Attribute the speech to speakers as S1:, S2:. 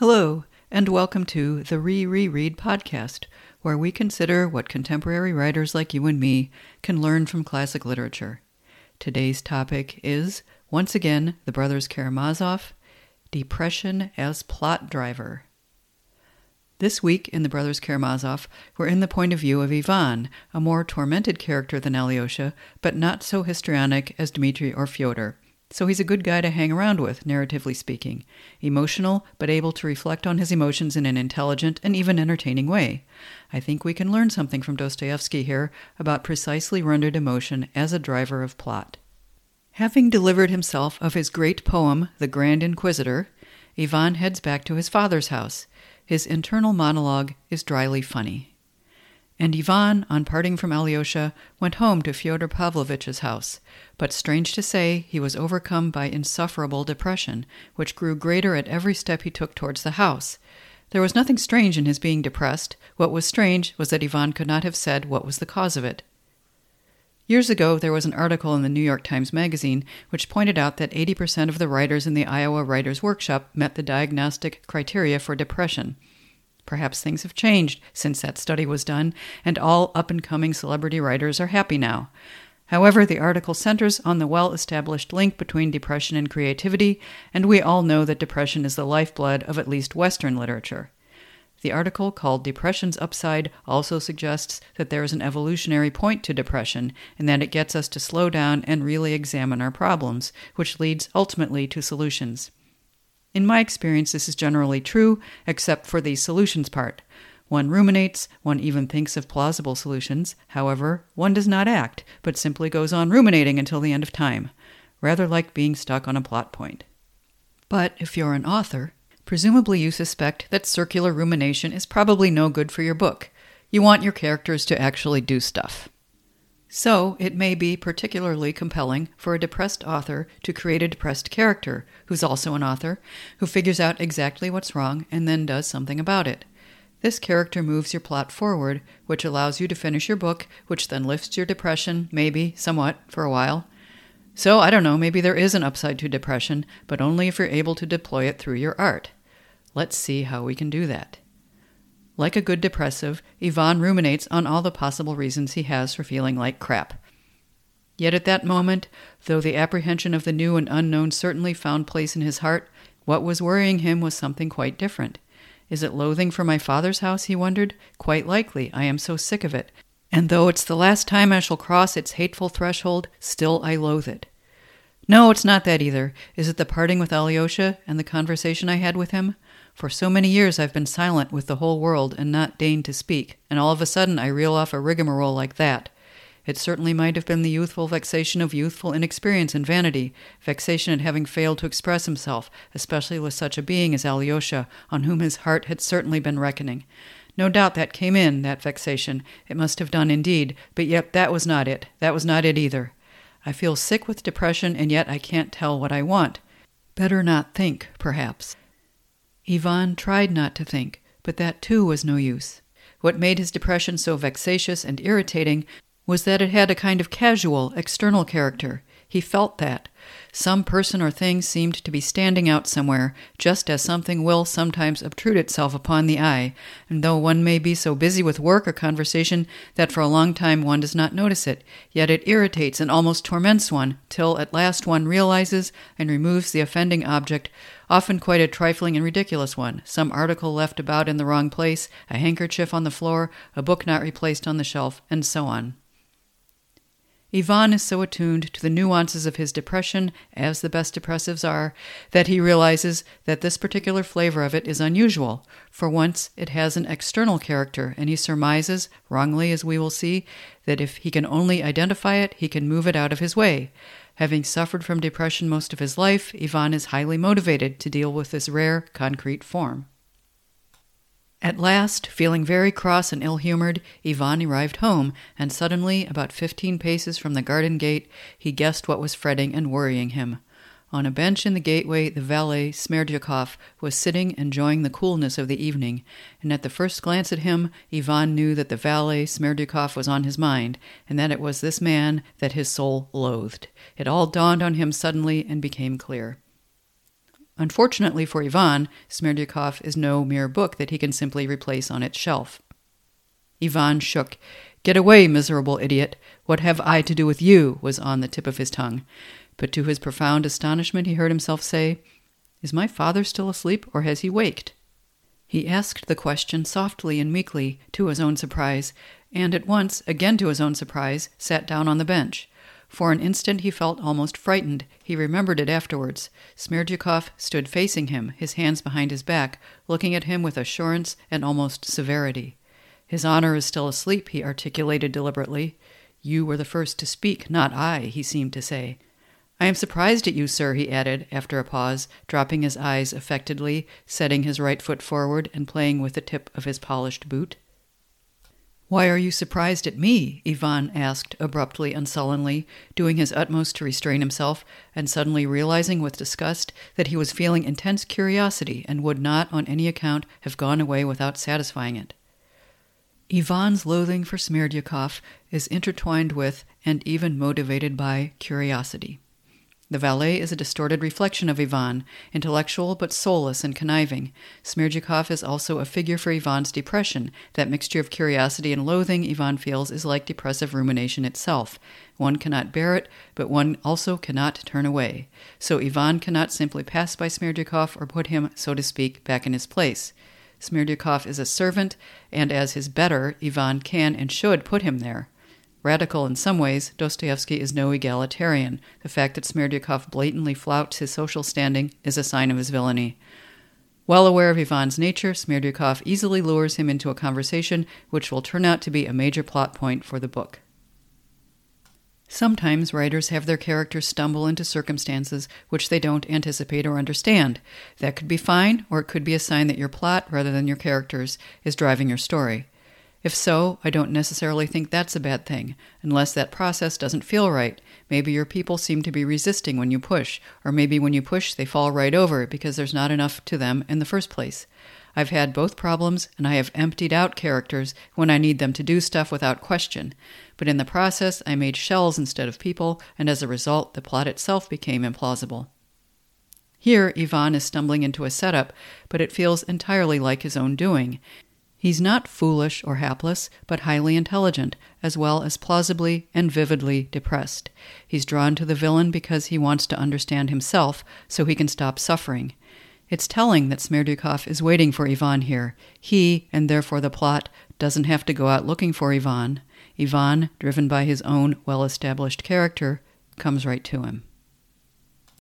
S1: Hello, and welcome to the Re Reread podcast, where we consider what contemporary writers like you and me can learn from classic literature. Today's topic is, once again, the brothers Karamazov Depression as Plot Driver. This week in The Brothers Karamazov, we're in the point of view of Ivan, a more tormented character than Alyosha, but not so histrionic as Dmitri or Fyodor. So he's a good guy to hang around with, narratively speaking. Emotional, but able to reflect on his emotions in an intelligent and even entertaining way. I think we can learn something from Dostoevsky here about precisely rendered emotion as a driver of plot. Having delivered himself of his great poem, The Grand Inquisitor, Ivan heads back to his father's house. His internal monologue is dryly funny. And Ivan, on parting from Alyosha, went home to Fyodor Pavlovitch's house. But strange to say, he was overcome by insufferable depression, which grew greater at every step he took towards the house. There was nothing strange in his being depressed. What was strange was that Ivan could not have said what was the cause of it. Years ago, there was an article in the New York Times Magazine which pointed out that 80% of the writers in the Iowa Writers' Workshop met the diagnostic criteria for depression. Perhaps things have changed since that study was done, and all up and coming celebrity writers are happy now. However, the article centers on the well established link between depression and creativity, and we all know that depression is the lifeblood of at least Western literature. The article, called Depression's Upside, also suggests that there is an evolutionary point to depression and that it gets us to slow down and really examine our problems, which leads ultimately to solutions. In my experience, this is generally true, except for the solutions part. One ruminates, one even thinks of plausible solutions. However, one does not act, but simply goes on ruminating until the end of time, rather like being stuck on a plot point. But if you're an author, presumably you suspect that circular rumination is probably no good for your book. You want your characters to actually do stuff. So, it may be particularly compelling for a depressed author to create a depressed character, who's also an author, who figures out exactly what's wrong and then does something about it. This character moves your plot forward, which allows you to finish your book, which then lifts your depression, maybe, somewhat, for a while. So, I don't know, maybe there is an upside to depression, but only if you're able to deploy it through your art. Let's see how we can do that. Like a good depressive, Ivan ruminates on all the possible reasons he has for feeling like crap. Yet at that moment, though the apprehension of the new and unknown certainly found place in his heart, what was worrying him was something quite different. Is it loathing for my father's house? he wondered. Quite likely. I am so sick of it. And though it's the last time I shall cross its hateful threshold, still I loathe it. No, it's not that either. Is it the parting with Alyosha and the conversation I had with him? For so many years I've been silent with the whole world and not deigned to speak, and all of a sudden I reel off a rigmarole like that. It certainly might have been the youthful vexation of youthful inexperience and vanity, vexation at having failed to express himself, especially with such a being as Alyosha, on whom his heart had certainly been reckoning. No doubt that came in, that vexation. It must have done indeed, but yet that was not it. That was not it either. I feel sick with depression, and yet I can't tell what I want. Better not think, perhaps. Ivan tried not to think, but that too was no use. What made his depression so vexatious and irritating was that it had a kind of casual, external character. He felt that. Some person or thing seemed to be standing out somewhere, just as something will sometimes obtrude itself upon the eye, and though one may be so busy with work or conversation that for a long time one does not notice it, yet it irritates and almost torments one, till at last one realizes and removes the offending object, often quite a trifling and ridiculous one some article left about in the wrong place, a handkerchief on the floor, a book not replaced on the shelf, and so on. Ivan is so attuned to the nuances of his depression, as the best depressives are, that he realizes that this particular flavor of it is unusual. For once, it has an external character, and he surmises, wrongly as we will see, that if he can only identify it, he can move it out of his way. Having suffered from depression most of his life, Ivan is highly motivated to deal with this rare, concrete form. At last, feeling very cross and ill humored, Ivan arrived home, and suddenly, about fifteen paces from the garden gate, he guessed what was fretting and worrying him. On a bench in the gateway, the valet, Smerdyakov, was sitting enjoying the coolness of the evening, and at the first glance at him, Ivan knew that the valet, Smerdyakov, was on his mind, and that it was this man that his soul loathed. It all dawned on him suddenly and became clear. Unfortunately for Ivan, Smerdyakov is no mere book that he can simply replace on its shelf. Ivan shook. Get away, miserable idiot! What have I to do with you? was on the tip of his tongue. But to his profound astonishment, he heard himself say, Is my father still asleep, or has he waked? He asked the question softly and meekly, to his own surprise, and at once, again to his own surprise, sat down on the bench. For an instant he felt almost frightened. He remembered it afterwards. Smerdyakov stood facing him, his hands behind his back, looking at him with assurance and almost severity. His honor is still asleep, he articulated deliberately. You were the first to speak, not I, he seemed to say. I am surprised at you, sir, he added, after a pause, dropping his eyes affectedly, setting his right foot forward, and playing with the tip of his polished boot. Why are you surprised at me? Ivan asked abruptly and sullenly, doing his utmost to restrain himself, and suddenly realizing with disgust that he was feeling intense curiosity and would not on any account have gone away without satisfying it. Ivan's loathing for Smerdyakov is intertwined with and even motivated by curiosity. The valet is a distorted reflection of Ivan, intellectual but soulless and conniving. Smerdyakov is also a figure for Ivan's depression. That mixture of curiosity and loathing Ivan feels is like depressive rumination itself. One cannot bear it, but one also cannot turn away. So Ivan cannot simply pass by Smerdyakov or put him, so to speak, back in his place. Smerdyakov is a servant, and as his better, Ivan can and should put him there. Radical in some ways, Dostoevsky is no egalitarian. The fact that Smerdyakov blatantly flouts his social standing is a sign of his villainy. Well aware of Ivan's nature, Smerdyakov easily lures him into a conversation which will turn out to be a major plot point for the book. Sometimes writers have their characters stumble into circumstances which they don't anticipate or understand. That could be fine, or it could be a sign that your plot, rather than your characters, is driving your story. If so, I don't necessarily think that's a bad thing, unless that process doesn't feel right. Maybe your people seem to be resisting when you push, or maybe when you push they fall right over because there's not enough to them in the first place. I've had both problems, and I have emptied out characters when I need them to do stuff without question. But in the process, I made shells instead of people, and as a result, the plot itself became implausible. Here, Ivan is stumbling into a setup, but it feels entirely like his own doing. He's not foolish or hapless, but highly intelligent, as well as plausibly and vividly depressed. He's drawn to the villain because he wants to understand himself so he can stop suffering. It's telling that Smerdyakov is waiting for Ivan here. He, and therefore the plot, doesn't have to go out looking for Ivan. Ivan, driven by his own well established character, comes right to him.